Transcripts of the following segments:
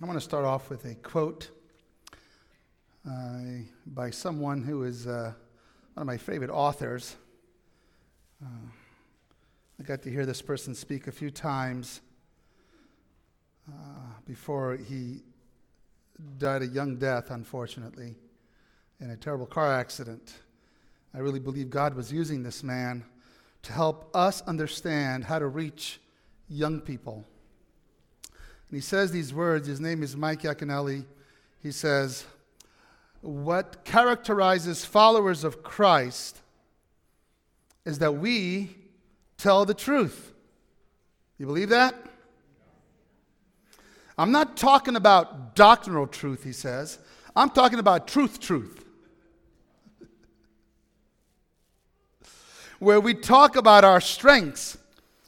I want to start off with a quote uh, by someone who is uh, one of my favorite authors. Uh, I got to hear this person speak a few times uh, before he died a young death, unfortunately, in a terrible car accident. I really believe God was using this man to help us understand how to reach young people. And he says these words. His name is Mike Yaconelli. He says, What characterizes followers of Christ is that we tell the truth. You believe that? I'm not talking about doctrinal truth, he says. I'm talking about truth, truth. Where we talk about our strengths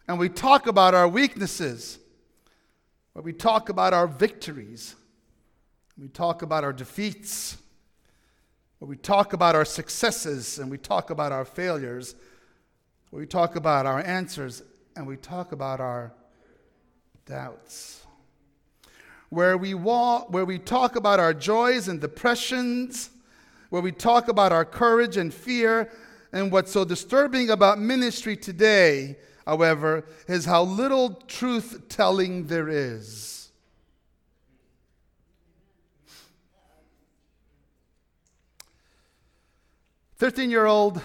and we talk about our weaknesses where we talk about our victories, we talk about our defeats, where we talk about our successes and we talk about our failures, where we talk about our answers and we talk about our doubts. Where we, walk, where we talk about our joys and depressions, where we talk about our courage and fear. And what's so disturbing about ministry today however, is how little truth telling there is. Thirteen-year-old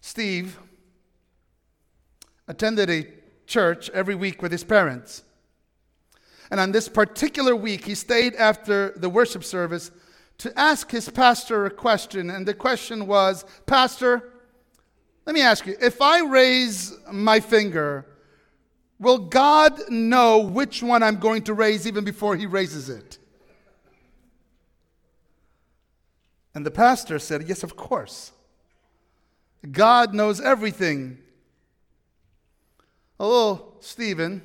Steve attended a church every week with his parents. And on this particular week, he stayed after the worship service to ask his pastor a question. And the question was Pastor, let me ask you if I raise my finger, will God know which one I'm going to raise even before he raises it? And the pastor said, Yes, of course. God knows everything. Although Stephen,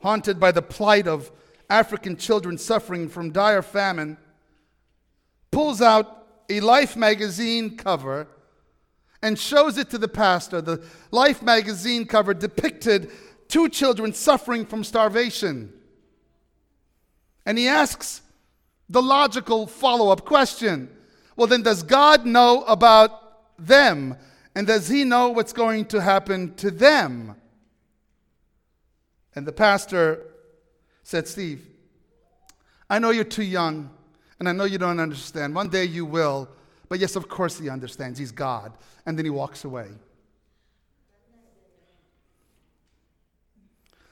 haunted by the plight of African children suffering from dire famine, pulls out a Life magazine cover and shows it to the pastor. The Life magazine cover depicted two children suffering from starvation. And he asks the logical follow up question well, then, does God know about them? And does he know what's going to happen to them? And the pastor said, Steve, I know you're too young, and I know you don't understand. One day you will. But yes, of course he understands. He's God. And then he walks away.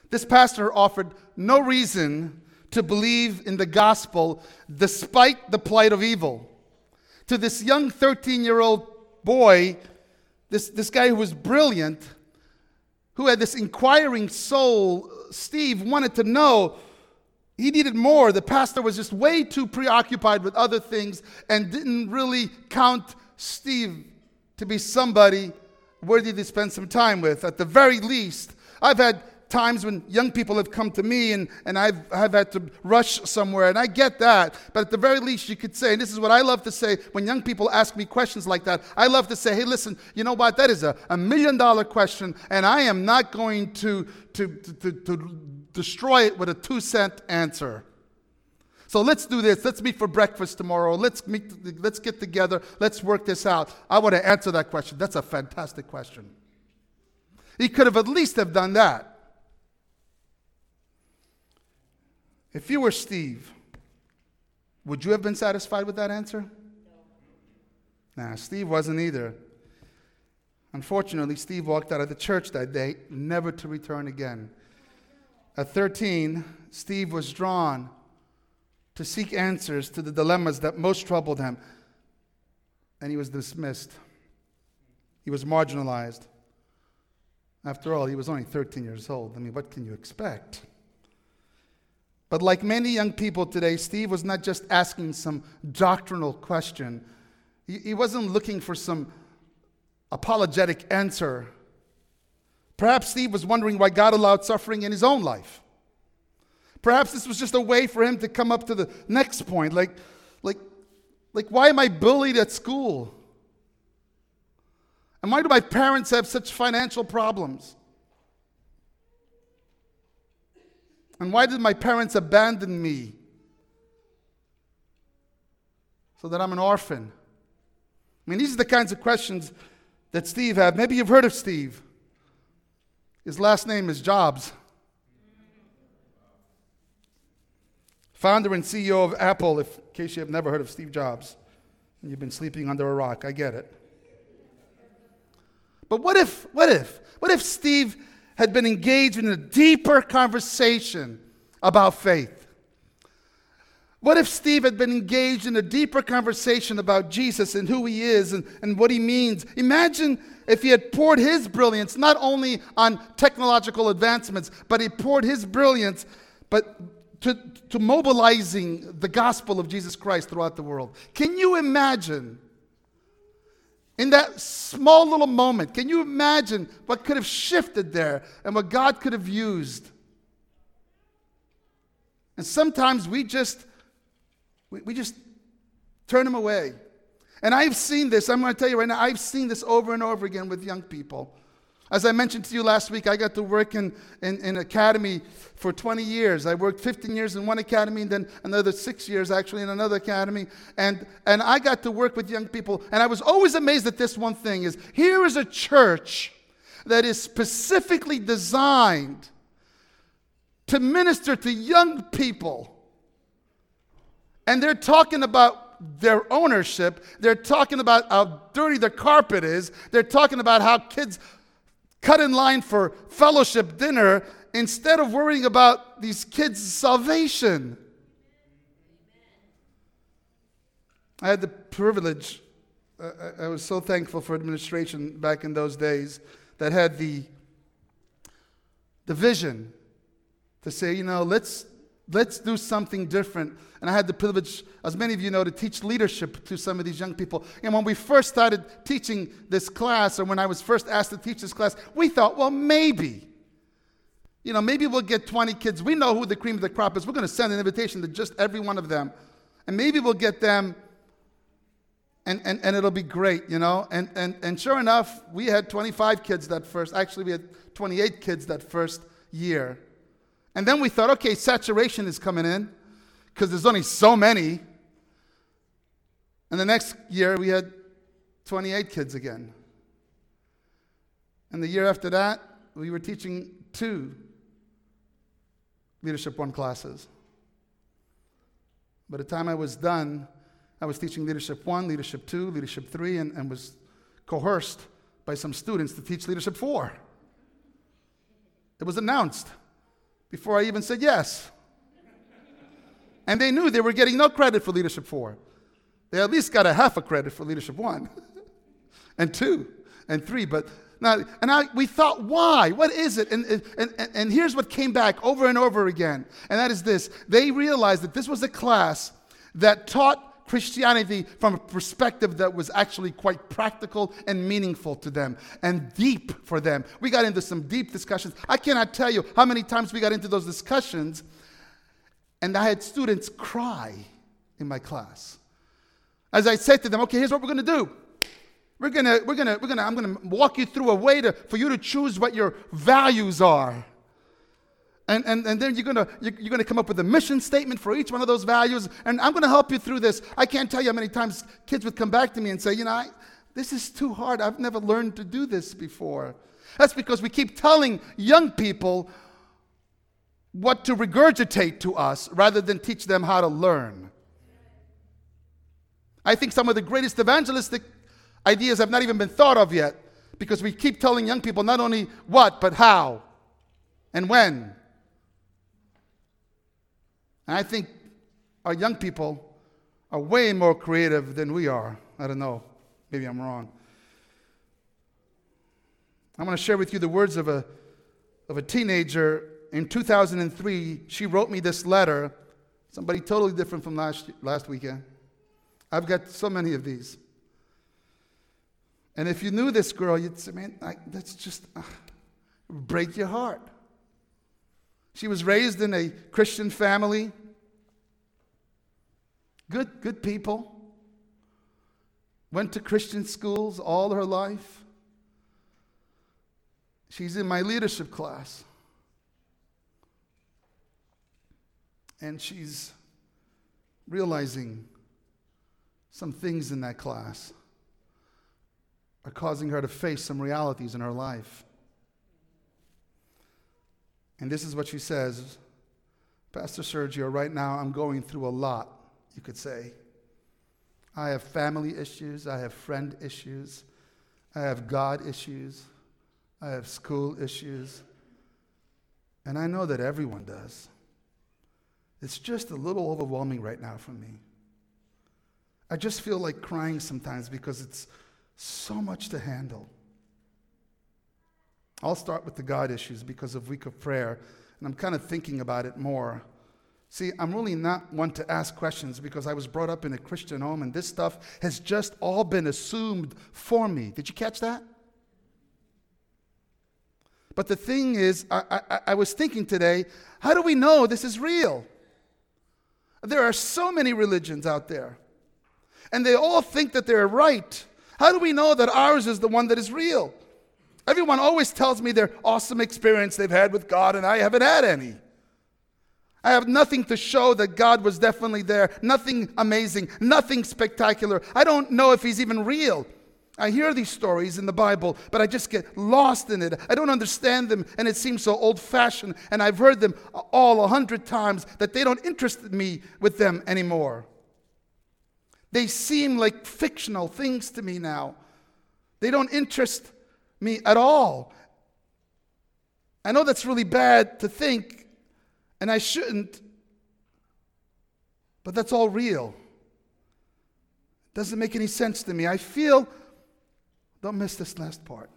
This pastor offered no reason to believe in the gospel despite the plight of evil. To this young 13 year old boy, this, this guy who was brilliant, who had this inquiring soul, Steve wanted to know he needed more. The pastor was just way too preoccupied with other things and didn't really count Steve to be somebody worthy to spend some time with. At the very least, I've had times when young people have come to me and, and I've, I've had to rush somewhere, and I get that. But at the very least, you could say, and this is what I love to say when young people ask me questions like that, I love to say, hey, listen, you know what? That is a, a million dollar question, and I am not going to, to, to, to, to destroy it with a two cent answer. So let's do this. Let's meet for breakfast tomorrow. Let's meet, let's get together. Let's work this out. I want to answer that question. That's a fantastic question. He could have at least have done that. If you were Steve, would you have been satisfied with that answer? No. Nah, Steve wasn't either. Unfortunately, Steve walked out of the church that day, never to return again. At 13, Steve was drawn to seek answers to the dilemmas that most troubled him, and he was dismissed. He was marginalized. After all, he was only 13 years old. I mean, what can you expect? But like many young people today, Steve was not just asking some doctrinal question, he, he wasn't looking for some apologetic answer. Perhaps Steve was wondering why God allowed suffering in his own life. Perhaps this was just a way for him to come up to the next point. Like, like, like why am I bullied at school? And why do my parents have such financial problems? And why did my parents abandon me? So that I'm an orphan. I mean, these are the kinds of questions that Steve had. Maybe you've heard of Steve. His last name is Jobs. Founder and CEO of Apple, if, in case you have never heard of Steve Jobs and you've been sleeping under a rock. I get it. But what if, what if, what if Steve had been engaged in a deeper conversation about faith? What if Steve had been engaged in a deeper conversation about Jesus and who he is and, and what he means? Imagine if he had poured his brilliance not only on technological advancements, but he poured his brilliance but to, to mobilizing the gospel of Jesus Christ throughout the world. Can you imagine? In that small little moment, can you imagine what could have shifted there and what God could have used? And sometimes we just we, we just turn them away. And I've seen this, I'm going to tell you right now, I've seen this over and over again with young people. As I mentioned to you last week, I got to work in, in, in academy for 20 years. I worked 15 years in one academy and then another six years actually in another academy. And, and I got to work with young people. And I was always amazed at this one thing is here is a church that is specifically designed to minister to young people and they're talking about their ownership. They're talking about how dirty the carpet is. They're talking about how kids cut in line for fellowship dinner instead of worrying about these kids' salvation. I had the privilege, I was so thankful for administration back in those days that had the, the vision to say, you know, let's Let's do something different. And I had the privilege, as many of you know, to teach leadership to some of these young people. And when we first started teaching this class, or when I was first asked to teach this class, we thought, well, maybe. You know, maybe we'll get 20 kids. We know who the cream of the crop is. We're going to send an invitation to just every one of them. And maybe we'll get them, and, and, and it'll be great, you know? And, and, and sure enough, we had 25 kids that first, actually, we had 28 kids that first year. And then we thought, okay, saturation is coming in because there's only so many. And the next year we had 28 kids again. And the year after that, we were teaching two Leadership 1 classes. By the time I was done, I was teaching Leadership 1, Leadership 2, Leadership 3, and, and was coerced by some students to teach Leadership 4. It was announced before I even said yes. And they knew they were getting no credit for leadership four. They at least got a half a credit for leadership one, and two, and three. But now, and I, we thought, why? What is it? And, and, and, and here's what came back over and over again. And that is this they realized that this was a class that taught Christianity from a perspective that was actually quite practical and meaningful to them and deep for them. We got into some deep discussions. I cannot tell you how many times we got into those discussions, and I had students cry in my class. As I said to them, okay, here's what we're going to do. We're gonna, we're gonna, we're gonna, I'm gonna walk you through a way to, for you to choose what your values are. And, and, and then you're going you're, you're gonna come up with a mission statement for each one of those values. And I'm going to help you through this. I can't tell you how many times kids would come back to me and say, you know, I, this is too hard. I've never learned to do this before. That's because we keep telling young people what to regurgitate to us rather than teach them how to learn. I think some of the greatest evangelistic ideas have not even been thought of yet because we keep telling young people not only what, but how and when. And I think our young people are way more creative than we are. I don't know. Maybe I'm wrong. I'm going to share with you the words of a, of a teenager. In 2003, she wrote me this letter, somebody totally different from last, last weekend. I've got so many of these. And if you knew this girl, you'd say, man, I, that's just uh, break your heart. She was raised in a Christian family. Good, good people. Went to Christian schools all her life. She's in my leadership class. And she's realizing some things in that class are causing her to face some realities in her life. And this is what she says Pastor Sergio, right now I'm going through a lot, you could say. I have family issues, I have friend issues, I have God issues, I have school issues, and I know that everyone does. It's just a little overwhelming right now for me. I just feel like crying sometimes because it's so much to handle. I'll start with the God issues because of week of prayer, and I'm kind of thinking about it more. See, I'm really not one to ask questions because I was brought up in a Christian home, and this stuff has just all been assumed for me. Did you catch that? But the thing is, I, I, I was thinking today, how do we know this is real? There are so many religions out there, and they all think that they're right. How do we know that ours is the one that is real? Everyone always tells me their awesome experience they've had with God, and I haven't had any. I have nothing to show that God was definitely there, nothing amazing, nothing spectacular. I don't know if He's even real. I hear these stories in the Bible, but I just get lost in it. I don't understand them, and it seems so old fashioned, and I've heard them all a hundred times that they don't interest me with them anymore. They seem like fictional things to me now. They don't interest me at all. I know that's really bad to think, and I shouldn't, but that's all real. It doesn't make any sense to me. I feel, don't miss this last part.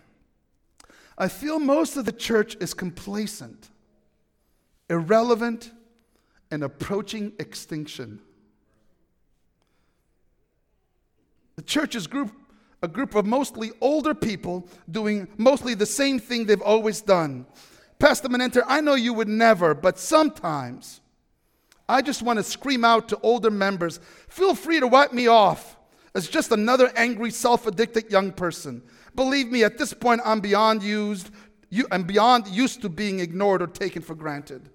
I feel most of the church is complacent, irrelevant, and approaching extinction. The church is group a group of mostly older people doing mostly the same thing they've always done. Pastor Menenter, I know you would never, but sometimes I just want to scream out to older members feel free to wipe me off as just another angry, self addicted young person. Believe me, at this point, I'm beyond used. You, I'm beyond used to being ignored or taken for granted.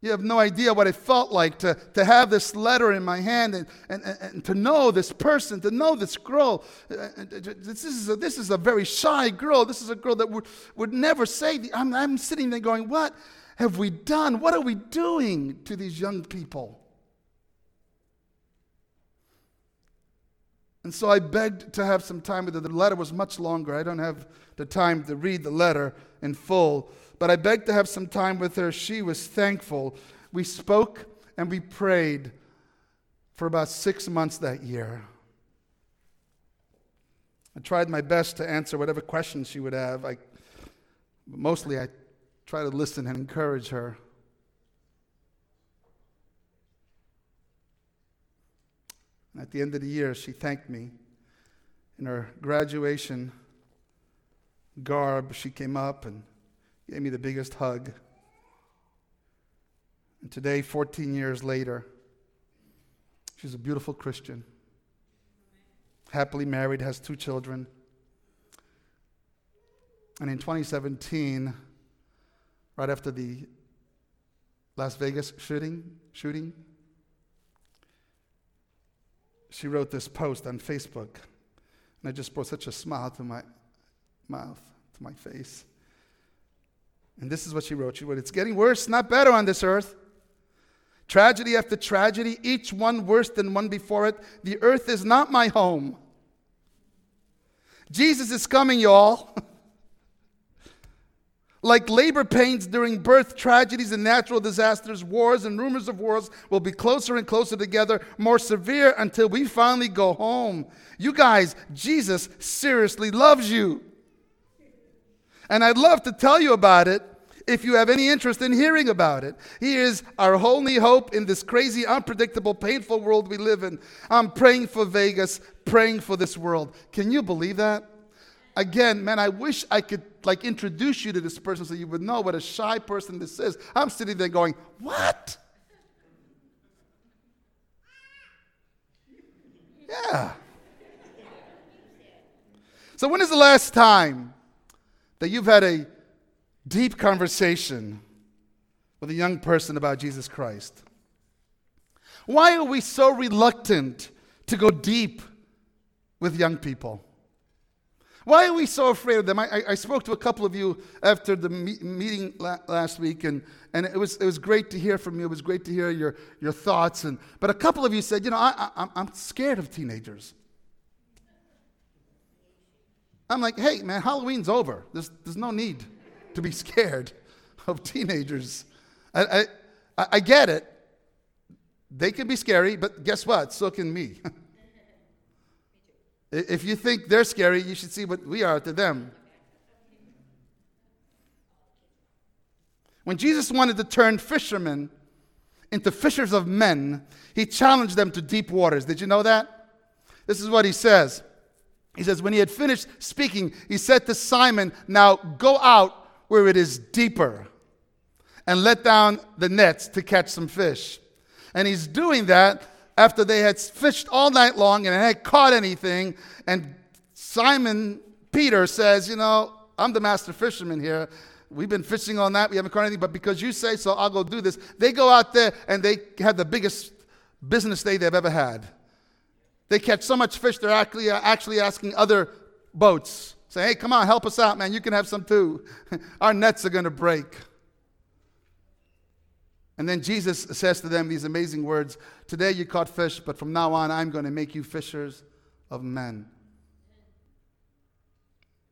You have no idea what it felt like to, to have this letter in my hand and, and, and to know this person, to know this girl. This is, a, this is a very shy girl. This is a girl that would, would never say, I'm, I'm sitting there going, What have we done? What are we doing to these young people? And so I begged to have some time with her. The letter was much longer. I don't have the time to read the letter in full but I begged to have some time with her. She was thankful. We spoke and we prayed for about six months that year. I tried my best to answer whatever questions she would have. I, mostly, I try to listen and encourage her. And at the end of the year, she thanked me. In her graduation garb, she came up and gave me the biggest hug. And today, 14 years later, she's a beautiful Christian, happily married, has two children. And in 2017, right after the Las Vegas shooting, shooting, she wrote this post on Facebook, and it just brought such a smile to my mouth, to my face. And this is what she wrote. She wrote, It's getting worse, not better on this earth. Tragedy after tragedy, each one worse than one before it. The earth is not my home. Jesus is coming, y'all. like labor pains during birth, tragedies and natural disasters, wars and rumors of wars will be closer and closer together, more severe until we finally go home. You guys, Jesus seriously loves you. And I'd love to tell you about it if you have any interest in hearing about it. He is our only hope in this crazy, unpredictable, painful world we live in. I'm praying for Vegas, praying for this world. Can you believe that? Again, man, I wish I could like introduce you to this person so you would know what a shy person this is. I'm sitting there going, "What?" Yeah. So when is the last time that you've had a deep conversation with a young person about Jesus Christ. Why are we so reluctant to go deep with young people? Why are we so afraid of them? I, I, spoke to a couple of you after the me- meeting la- last week, and, and it, was, it was great to hear from you. It was great to hear your, your thoughts. And, but a couple of you said, You know, I, I, I'm scared of teenagers. I'm like, Hey, man, Halloween's over. There's, there's no need to be scared of teenagers. I, I, I get it. They can be scary, but guess what? So can me. if you think they're scary, you should see what we are to them. When Jesus wanted to turn fishermen into fishers of men, he challenged them to deep waters. Did you know that? This is what he says. He says, When he had finished speaking, he said to Simon, Now go out where it is deeper and let down the nets to catch some fish. And he's doing that after they had fished all night long and had caught anything. And Simon Peter says, You know, I'm the master fisherman here. We've been fishing all night. We haven't caught anything, but because you say so, I'll go do this. They go out there and they have the biggest business day they've ever had. They catch so much fish, they're actually, uh, actually asking other boats, say, hey, come on, help us out, man. You can have some too. Our nets are going to break. And then Jesus says to them these amazing words Today you caught fish, but from now on I'm going to make you fishers of men.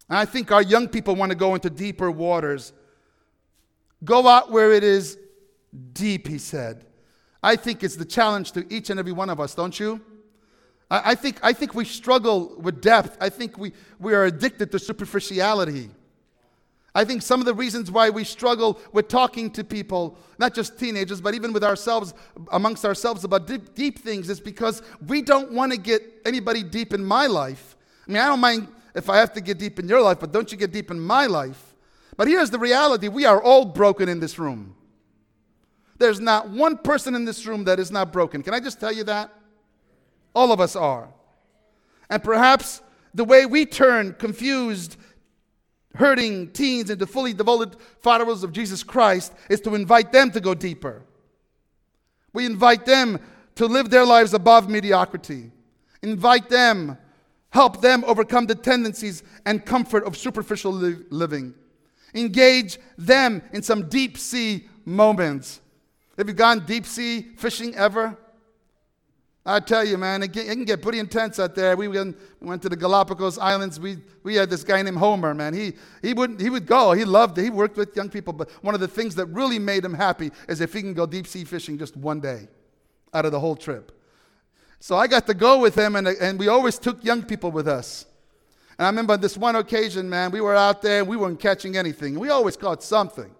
And I think our young people want to go into deeper waters. Go out where it is deep, he said. I think it's the challenge to each and every one of us, don't you? I, I think, I think we struggle with depth. I think we, we are addicted to superficiality. I think some of the reasons why we struggle with talking to people, not just teenagers, but even with ourselves, amongst ourselves about deep, deep things, is because we don't want to get anybody deep in my life. I mean, I don't mind if I have to get deep in your life, but don't you get deep in my life. But here's the reality we are all broken in this room. There's not one person in this room that is not broken. Can I just tell you that? All of us are. And perhaps the way we turn confused hurting teens into fully devoted followers of Jesus Christ is to invite them to go deeper. We invite them to live their lives above mediocrity. Invite them, help them overcome the tendencies and comfort of superficial li- living. Engage them in some deep sea moments. Have you gone deep sea fishing ever? I tell you, man, it, can get pretty intense out there. We went, we went to the Galapagos Islands. We, we had this guy named Homer, man. He, he, would, he would go. He loved it. He worked with young people. But one of the things that really made him happy is if he can go deep sea fishing just one day out of the whole trip. So I got to go with him, and, and we always took young people with us. And I remember this one occasion, man, we were out there and we weren't catching anything. We always caught something.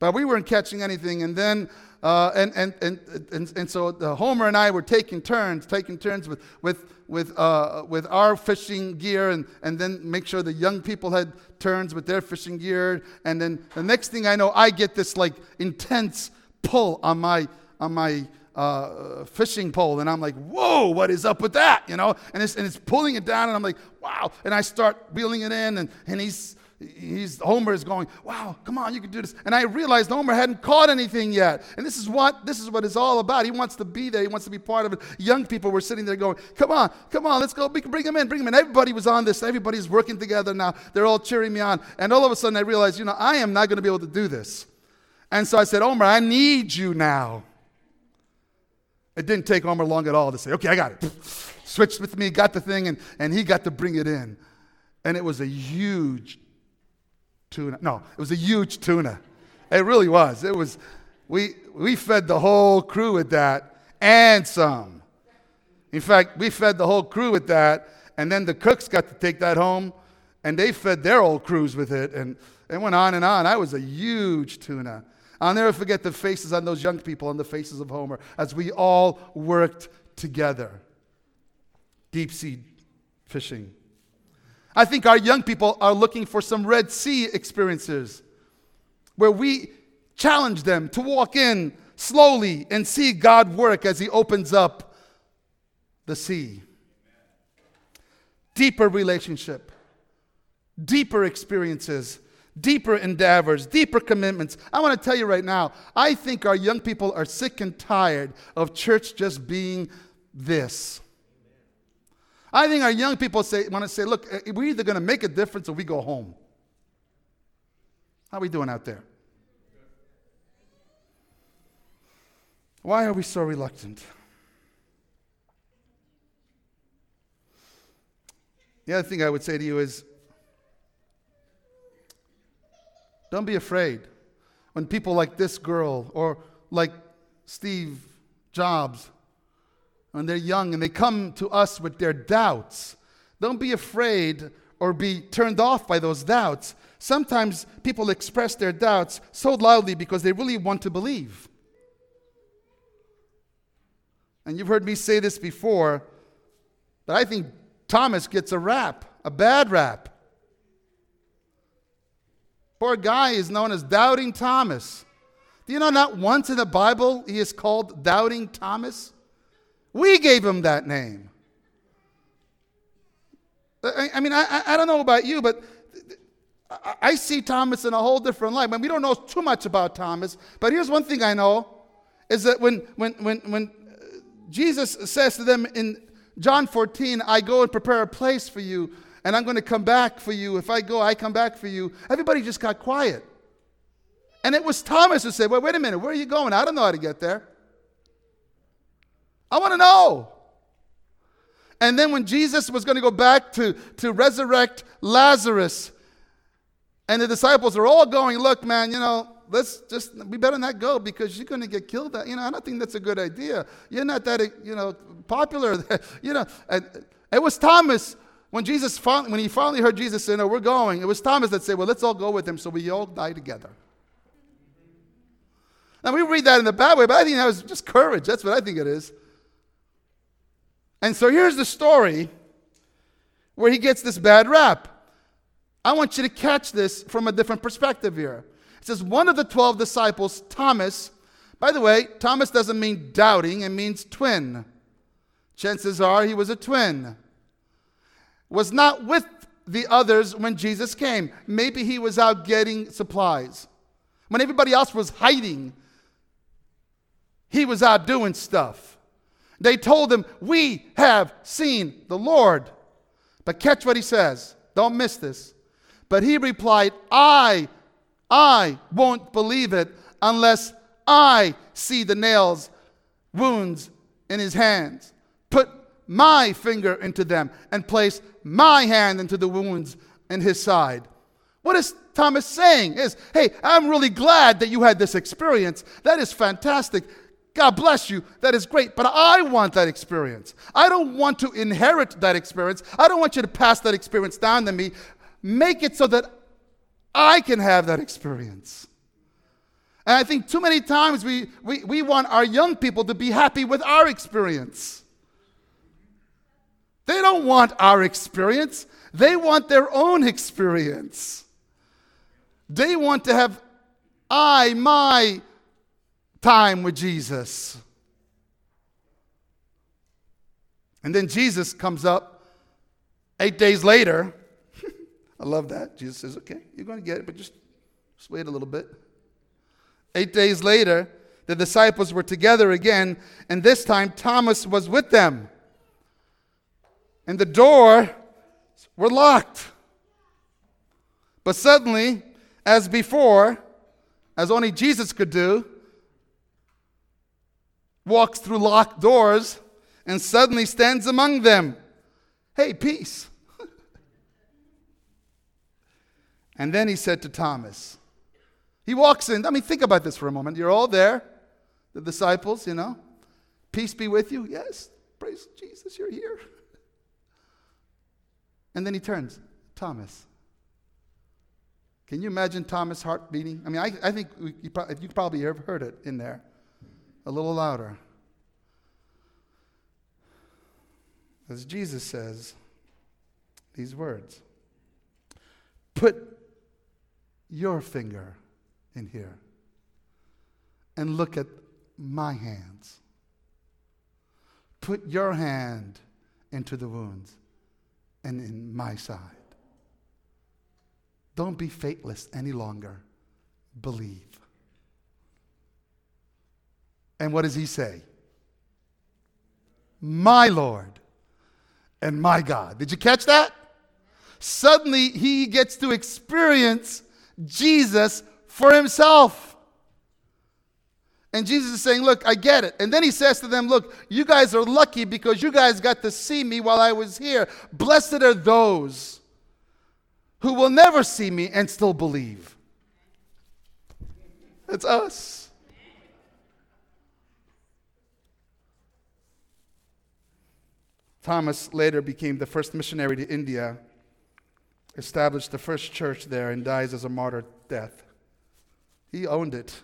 But we weren't catching anything. And then uh, and, and, and, and, and so Homer and I were taking turns, taking turns with, with, with, uh, with our fishing gear, and, and then make sure the young people had turns with their fishing gear. And then the next thing I know, I get this like intense pull on my, on my uh, fishing pole, and I'm like, whoa, what is up with that? You know, and it's, and it's pulling it down, and I'm like, wow. And I start reeling it in, and, and he's he's Homer is going, wow, come on, you can do this. And I realized Homer hadn't caught anything yet. And this is what this is what it's all about. He wants to be there. He wants to be part of it. Young people were sitting there going, come on, come on, let's go. We can bring him in, bring him in. Everybody was on this. Everybody's working together now. They're all cheering me on. And all of a sudden I realized, you know, I am not going to be able to do this. And so I said, Homer, I need you now. It didn't take Homer long at all to say, okay, I got it. Switched with me, got the thing, and, and he got to bring it in. And it was a huge tuna. No, it was a huge tuna. It really was. It was, we, we fed the whole crew with that and some. In fact, we fed the whole crew with that, and then the cooks got to take that home, and they fed their old crews with it, and it went on and on. I was a huge tuna. I'll never forget the faces on those young people and the faces of Homer as we all worked together. Deep sea fishing. I think our young people are looking for some Red Sea experiences where we challenge them to walk in slowly and see God work as He opens up the sea. Deeper relationship, deeper experiences deeper endeavors, deeper commitments. I want to tell you right now, I think our young people are sick and tired of church just being this. I think our young people say, want to say, look, eh, we're either going to make a difference or we go home. How are we doing out there? Why are we so reluctant? The other thing I would say to you is don't be afraid when people like this girl or like Steve Jobs, when they're young and they come to us with their doubts, don't be afraid or be turned off by those doubts. Sometimes people express their doubts so loudly because they really want to believe. And you've heard me say this before, but I think Thomas gets a rap, a bad rap. Poor guy is known as Doubting Thomas. Do you know not once in the Bible he is called Doubting Thomas? We gave him that name. I, I mean, I, I don't know about you, but I see Thomas in a whole different light. I mean, we don't know too much about Thomas, but here's one thing I know is that when, when, when, when uh, Jesus says to them in John 14, I go and prepare a place for you, and I'm going to come back for you. If I go, I come back for you. Everybody just got quiet. And it was Thomas who said, Well, wait a minute, where are you going? I don't know how to get there. I want to know. And then when Jesus was going to go back to, to resurrect Lazarus, and the disciples are all going, Look, man, you know, let's just, we better not go because you're going to get killed. You know, I don't think that's a good idea. You're not that, you know, popular. you know, it was Thomas when Jesus finally, when he finally heard Jesus say, "No, we're going." It was Thomas that said, "Well, let's all go with him, so we all die together." Now we read that in the bad way, but I think that was just courage. That's what I think it is. And so here's the story where he gets this bad rap. I want you to catch this from a different perspective here. It says, one of the 12 disciples, Thomas, by the way, Thomas doesn't mean doubting, it means twin. Chances are he was a twin. Was not with the others when Jesus came. Maybe he was out getting supplies. When everybody else was hiding, he was out doing stuff. They told him, We have seen the Lord. But catch what he says. Don't miss this. But he replied, I I won't believe it unless I see the nails, wounds in his hands. Put my finger into them and place my hand into the wounds in his side. What is Thomas saying? Is, hey, I'm really glad that you had this experience. That is fantastic. God bless you. That is great. But I want that experience. I don't want to inherit that experience. I don't want you to pass that experience down to me. Make it so that I can have that experience. And I think too many times we, we, we want our young people to be happy with our experience. They don't want our experience, they want their own experience. They want to have I, my time with Jesus. And then Jesus comes up eight days later I love that. Jesus says, okay, you're going to get it, but just, just wait a little bit. Eight days later, the disciples were together again, and this time Thomas was with them. And the door were locked. But suddenly, as before, as only Jesus could do, walks through locked doors and suddenly stands among them. Hey, peace. And then he said to Thomas, he walks in. I mean, think about this for a moment. You're all there, the disciples, you know. Peace be with you. Yes, praise Jesus, you're here. And then he turns, Thomas. Can you imagine Thomas' heart beating? I mean, I, I think we, you, you probably have heard it in there a little louder. As Jesus says these words Put your finger in here and look at my hands. Put your hand into the wounds and in my side. Don't be faithless any longer. Believe. And what does he say? My Lord and my God. Did you catch that? Suddenly he gets to experience Jesus for himself. And Jesus is saying, Look, I get it. And then he says to them, Look, you guys are lucky because you guys got to see me while I was here. Blessed are those who will never see me and still believe. It's us. Thomas later became the first missionary to India, established the first church there, and dies as a martyr death. He owned it.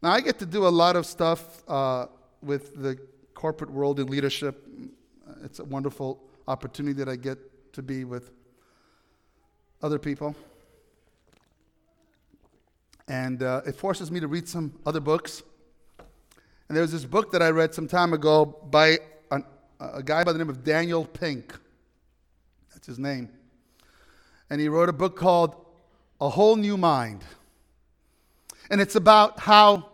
Now, I get to do a lot of stuff uh, with the corporate world and leadership. It's a wonderful opportunity that I get to be with other people. And uh, it forces me to read some other books. And there was this book that I read some time ago by an, a guy by the name of Daniel Pink. That's his name. And he wrote a book called A Whole New Mind. And it's about how,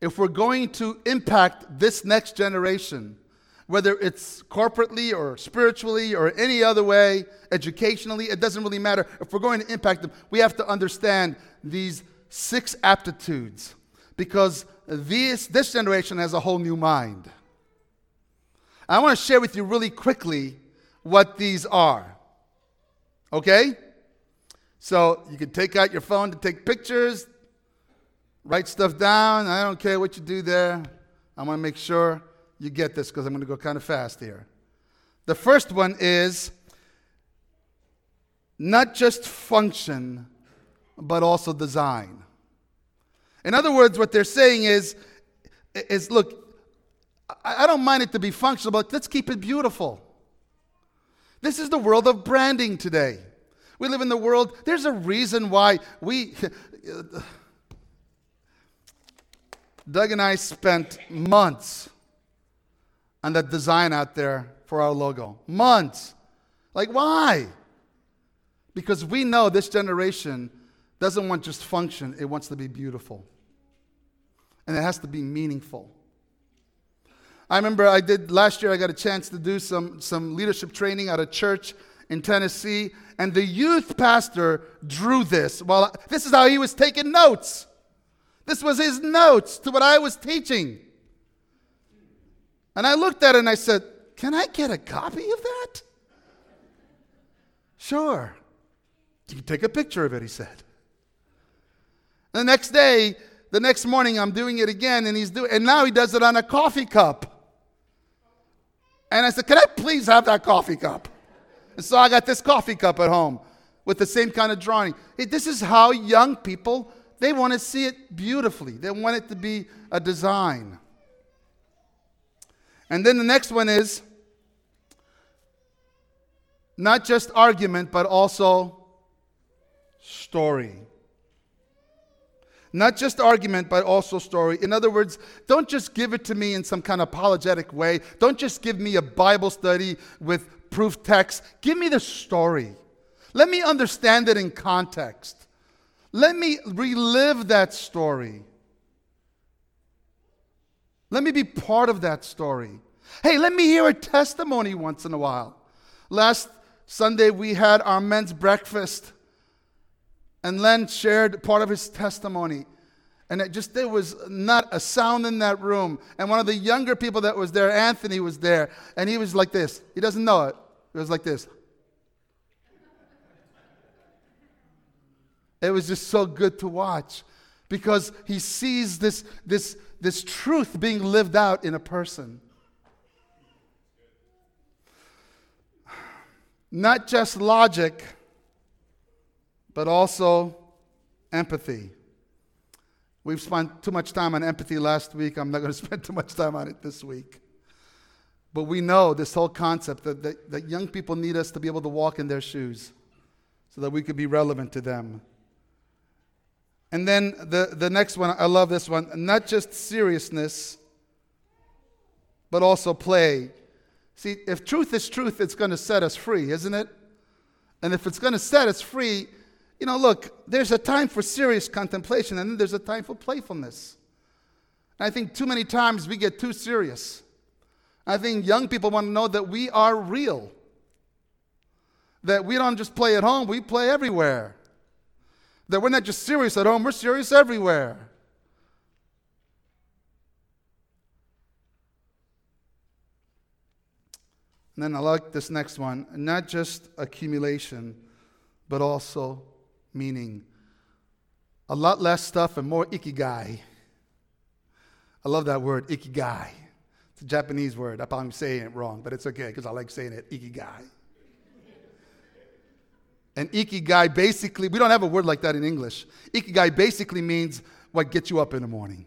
if we're going to impact this next generation, whether it's corporately or spiritually or any other way, educationally, it doesn't really matter. If we're going to impact them, we have to understand these six aptitudes because this, this generation has a whole new mind. I want to share with you really quickly what these are. Okay? So you can take out your phone to take pictures, write stuff down. I don't care what you do there. I want to make sure you get this because I'm going to go kind of fast here. The first one is not just function, but also design. In other words, what they're saying is, is look, I don't mind it to be functional, but let's keep it beautiful. This is the world of branding today. We live in the world, there's a reason why we. Doug and I spent months on that design out there for our logo. Months. Like, why? Because we know this generation doesn't want just function, it wants to be beautiful. And it has to be meaningful. I remember I did last year, I got a chance to do some, some leadership training at a church in Tennessee, and the youth pastor drew this. Well, this is how he was taking notes. This was his notes to what I was teaching. And I looked at it and I said, Can I get a copy of that? Sure. You can take a picture of it, he said. The next day, the next morning, I'm doing it again, and he's doing, and now he does it on a coffee cup. And I said, "Can I please have that coffee cup?" And so I got this coffee cup at home with the same kind of drawing. This is how young people they want to see it beautifully. They want it to be a design. And then the next one is not just argument, but also story. Not just argument, but also story. In other words, don't just give it to me in some kind of apologetic way. Don't just give me a Bible study with proof text. Give me the story. Let me understand it in context. Let me relive that story. Let me be part of that story. Hey, let me hear a testimony once in a while. Last Sunday, we had our men's breakfast. And Len shared part of his testimony. And it just, there was not a sound in that room. And one of the younger people that was there, Anthony, was there. And he was like this. He doesn't know it. It was like this. It was just so good to watch because he sees this, this, this truth being lived out in a person. Not just logic but also empathy. We've spent too much time on empathy last week. I'm not going to spend too much time on it this week. But we know this whole concept that, that, that, young people need us to be able to walk in their shoes so that we could be relevant to them. And then the, the next one, I love this one, not just seriousness, but also play. See, if truth is truth, it's going to set us free, isn't it? And if it's going to set us free, you know, look, there's a time for serious contemplation and then there's a time for playfulness. And I think too many times we get too serious. I think young people want to know that we are real. That we don't just play at home, we play everywhere. That we're not just serious at home, we're serious everywhere. And then I like this next one not just accumulation, but also meaning. A lot less stuff and more ikigai. I love that word, ikigai. It's a Japanese word. I probably am saying it wrong, but it's okay because I like saying it, ikigai. And ikigai basically, we don't have a word like that in English. Ikigai basically means what gets you up in the morning.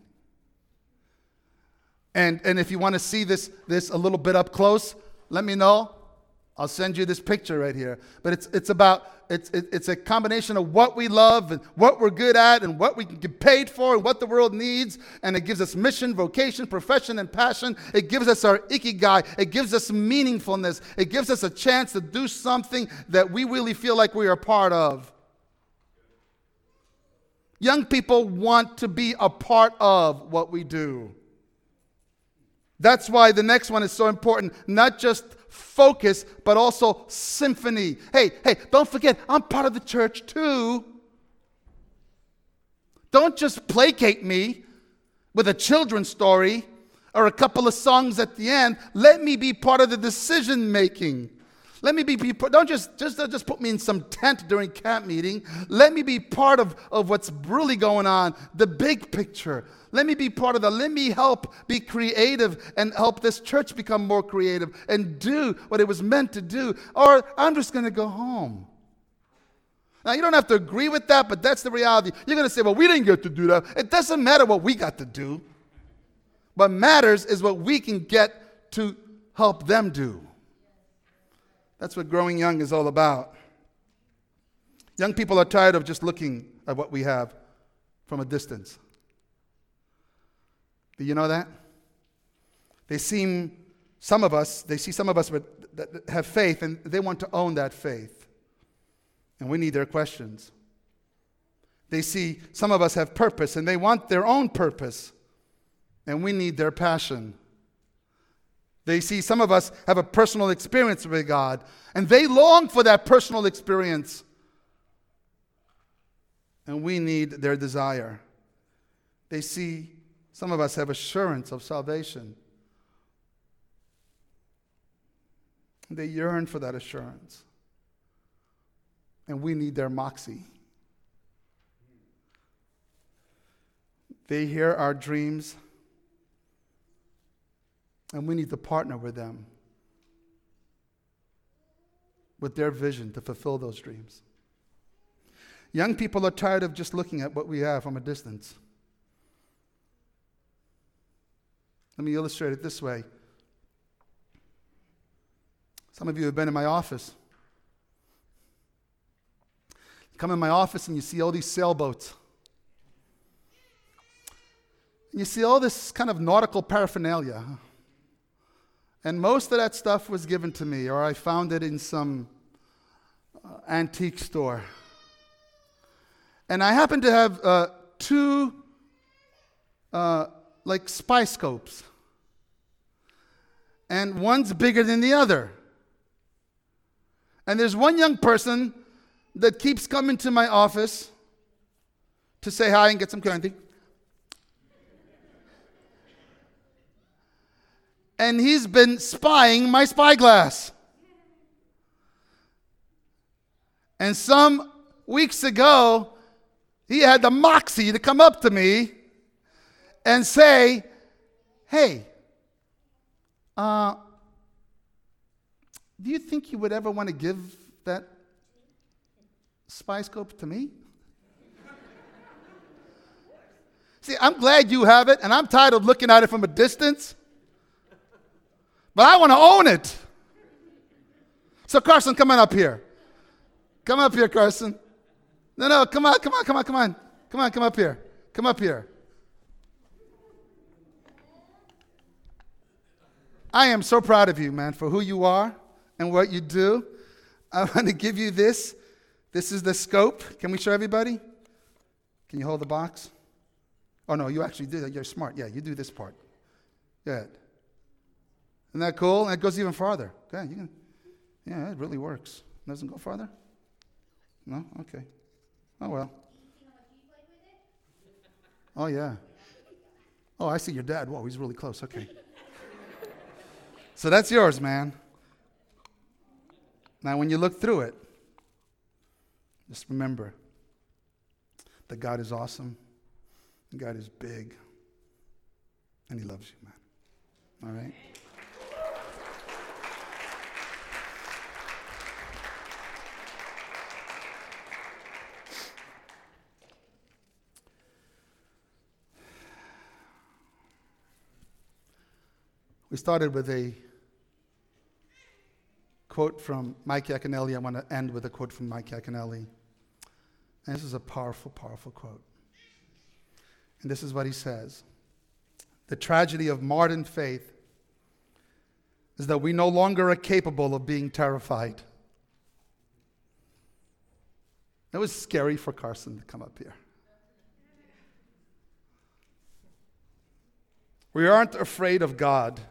And, and if you want to see this, this a little bit up close, let me know. I'll send you this picture right here. But it's, it's about, it's, it's a combination of what we love and what we're good at and what we can get paid for and what the world needs. And it gives us mission, vocation, profession, and passion. It gives us our ikigai. It gives us meaningfulness. It gives us a chance to do something that we really feel like we are part of. Young people want to be a part of what we do. That's why the next one is so important. Not just focus, but also symphony. Hey, hey, don't forget, I'm part of the church too. Don't just placate me with a children's story or a couple of songs at the end. Let me be part of the decision making. Let me be, don't just, just, just put me in some tent during camp meeting. Let me be part of, of what's really going on, the big picture. Let me be part of that. Let me help be creative and help this church become more creative and do what it was meant to do. Or I'm just going to go home. Now, you don't have to agree with that, but that's the reality. You're going to say, well, we didn't get to do that. It doesn't matter what we got to do. What matters is what we can get to help them do. That's what growing young is all about. Young people are tired of just looking at what we have from a distance. Do you know that? They seem, some of us, they see some of us that have faith and they want to own that faith. And we need their questions. They see some of us have purpose and they want their own purpose. And we need their passion. They see some of us have a personal experience with God, and they long for that personal experience. And we need their desire. They see some of us have assurance of salvation. They yearn for that assurance. And we need their moxie. They hear our dreams and we need to partner with them with their vision to fulfill those dreams. Young people are tired of just looking at what we have from a distance. Let me illustrate it this way. Some of you have been in my office. You come in my office and you see all these sailboats. And you see all this kind of nautical paraphernalia. And most of that stuff was given to me, or I found it in some uh, antique store. And I happened to have uh, two, uh, like, spy scopes. And one's bigger than the other. And there's one young person that keeps coming to my office to say hi and get some candy. And he's been spying my spyglass. And some weeks ago, he had the moxie to come up to me and say, Hey, uh, do you think you would ever want to give that spy scope to me? See, I'm glad you have it, and I'm tired of looking at it from a distance. But I want to own it. So, Carson, come on up here. Come up here, Carson. No, no, come on, come on, come on, come on. Come on, come up here. Come up here. I am so proud of you, man, for who you are and what you do. I want to give you this. This is the scope. Can we show everybody? Can you hold the box? Oh, no, you actually do that. You're smart. Yeah, you do this part. Good. Isn't that cool? And it goes even farther. Okay, you can. Yeah, it really works. Doesn't go farther? No? Okay. Oh, well. Oh, yeah. Oh, I see your dad. Whoa, he's really close. Okay. so that's yours, man. Now, when you look through it, just remember that God is awesome, God is big, and He loves you, man. All right? We started with a quote from Mike Yaconelli. I want to end with a quote from Mike Yaconelli. And this is a powerful, powerful quote. And this is what he says The tragedy of modern faith is that we no longer are capable of being terrified. It was scary for Carson to come up here. We aren't afraid of God.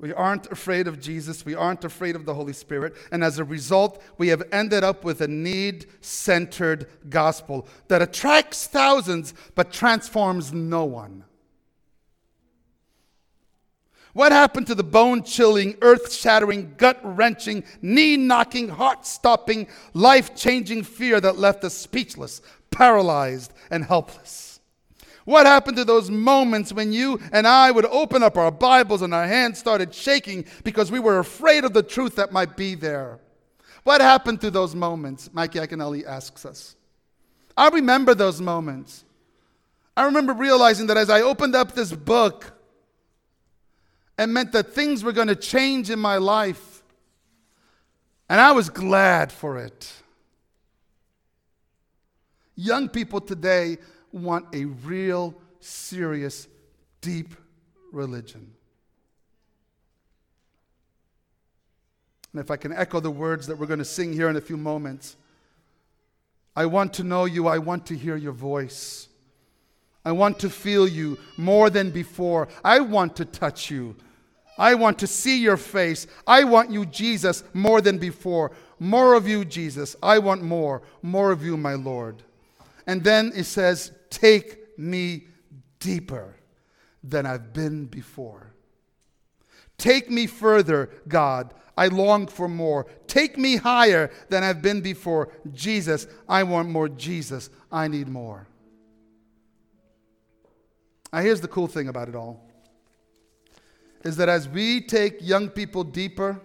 We aren't afraid of Jesus. We aren't afraid of the Holy Spirit. And as a result, we have ended up with a need centered gospel that attracts thousands but transforms no one. What happened to the bone chilling, earth shattering, gut wrenching, knee knocking, heart stopping, life changing fear that left us speechless, paralyzed, and helpless? What happened to those moments when you and I would open up our Bibles and our hands started shaking because we were afraid of the truth that might be there? What happened to those moments? Mike Yaconelli asks us. I remember those moments. I remember realizing that as I opened up this book, it meant that things were going to change in my life. And I was glad for it. Young people today want a real, serious, deep religion. And if I can echo the words that we're going to sing here in a few moments, I want to know you, I want to hear your voice. I want to feel you more than before. I want to touch you. I want to see your face. I want you, Jesus, more than before. More of you, Jesus. I want more. More of you, my Lord. And then it says, Take me deeper than I've been before. Take me further, God. I long for more. Take me higher than I've been before. Jesus, I want more. Jesus, I need more. Now, here's the cool thing about it all is that as we take young people deeper,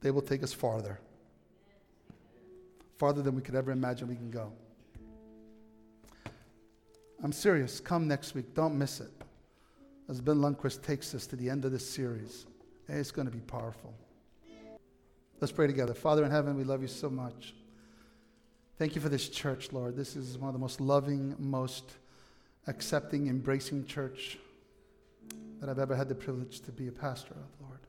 they will take us farther. Farther than we could ever imagine we can go. I'm serious. Come next week. Don't miss it. As Ben Lundquist takes us to the end of this series, it's going to be powerful. Let's pray together. Father in heaven, we love you so much. Thank you for this church, Lord. This is one of the most loving, most accepting, embracing church that I've ever had the privilege to be a pastor of, Lord.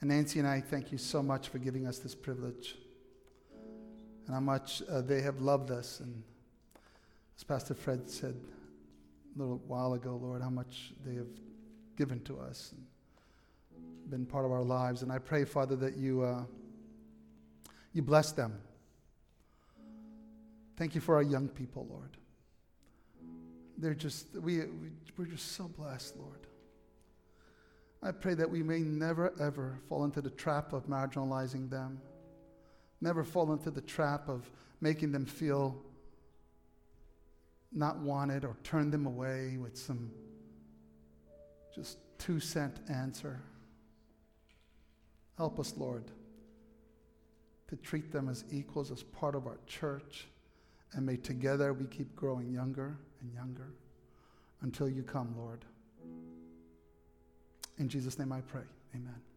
And Nancy and I thank you so much for giving us this privilege and how much uh, they have loved us and as Pastor Fred said a little while ago, Lord, how much they have given to us and been part of our lives. And I pray, Father, that you, uh, you bless them. Thank you for our young people, Lord. They're just, we, we, we're just so blessed, Lord. I pray that we may never, ever fall into the trap of marginalizing them, never fall into the trap of making them feel not wanted or turn them away with some just two cent answer. Help us, Lord, to treat them as equals, as part of our church, and may together we keep growing younger and younger until you come, Lord. In Jesus' name I pray. Amen.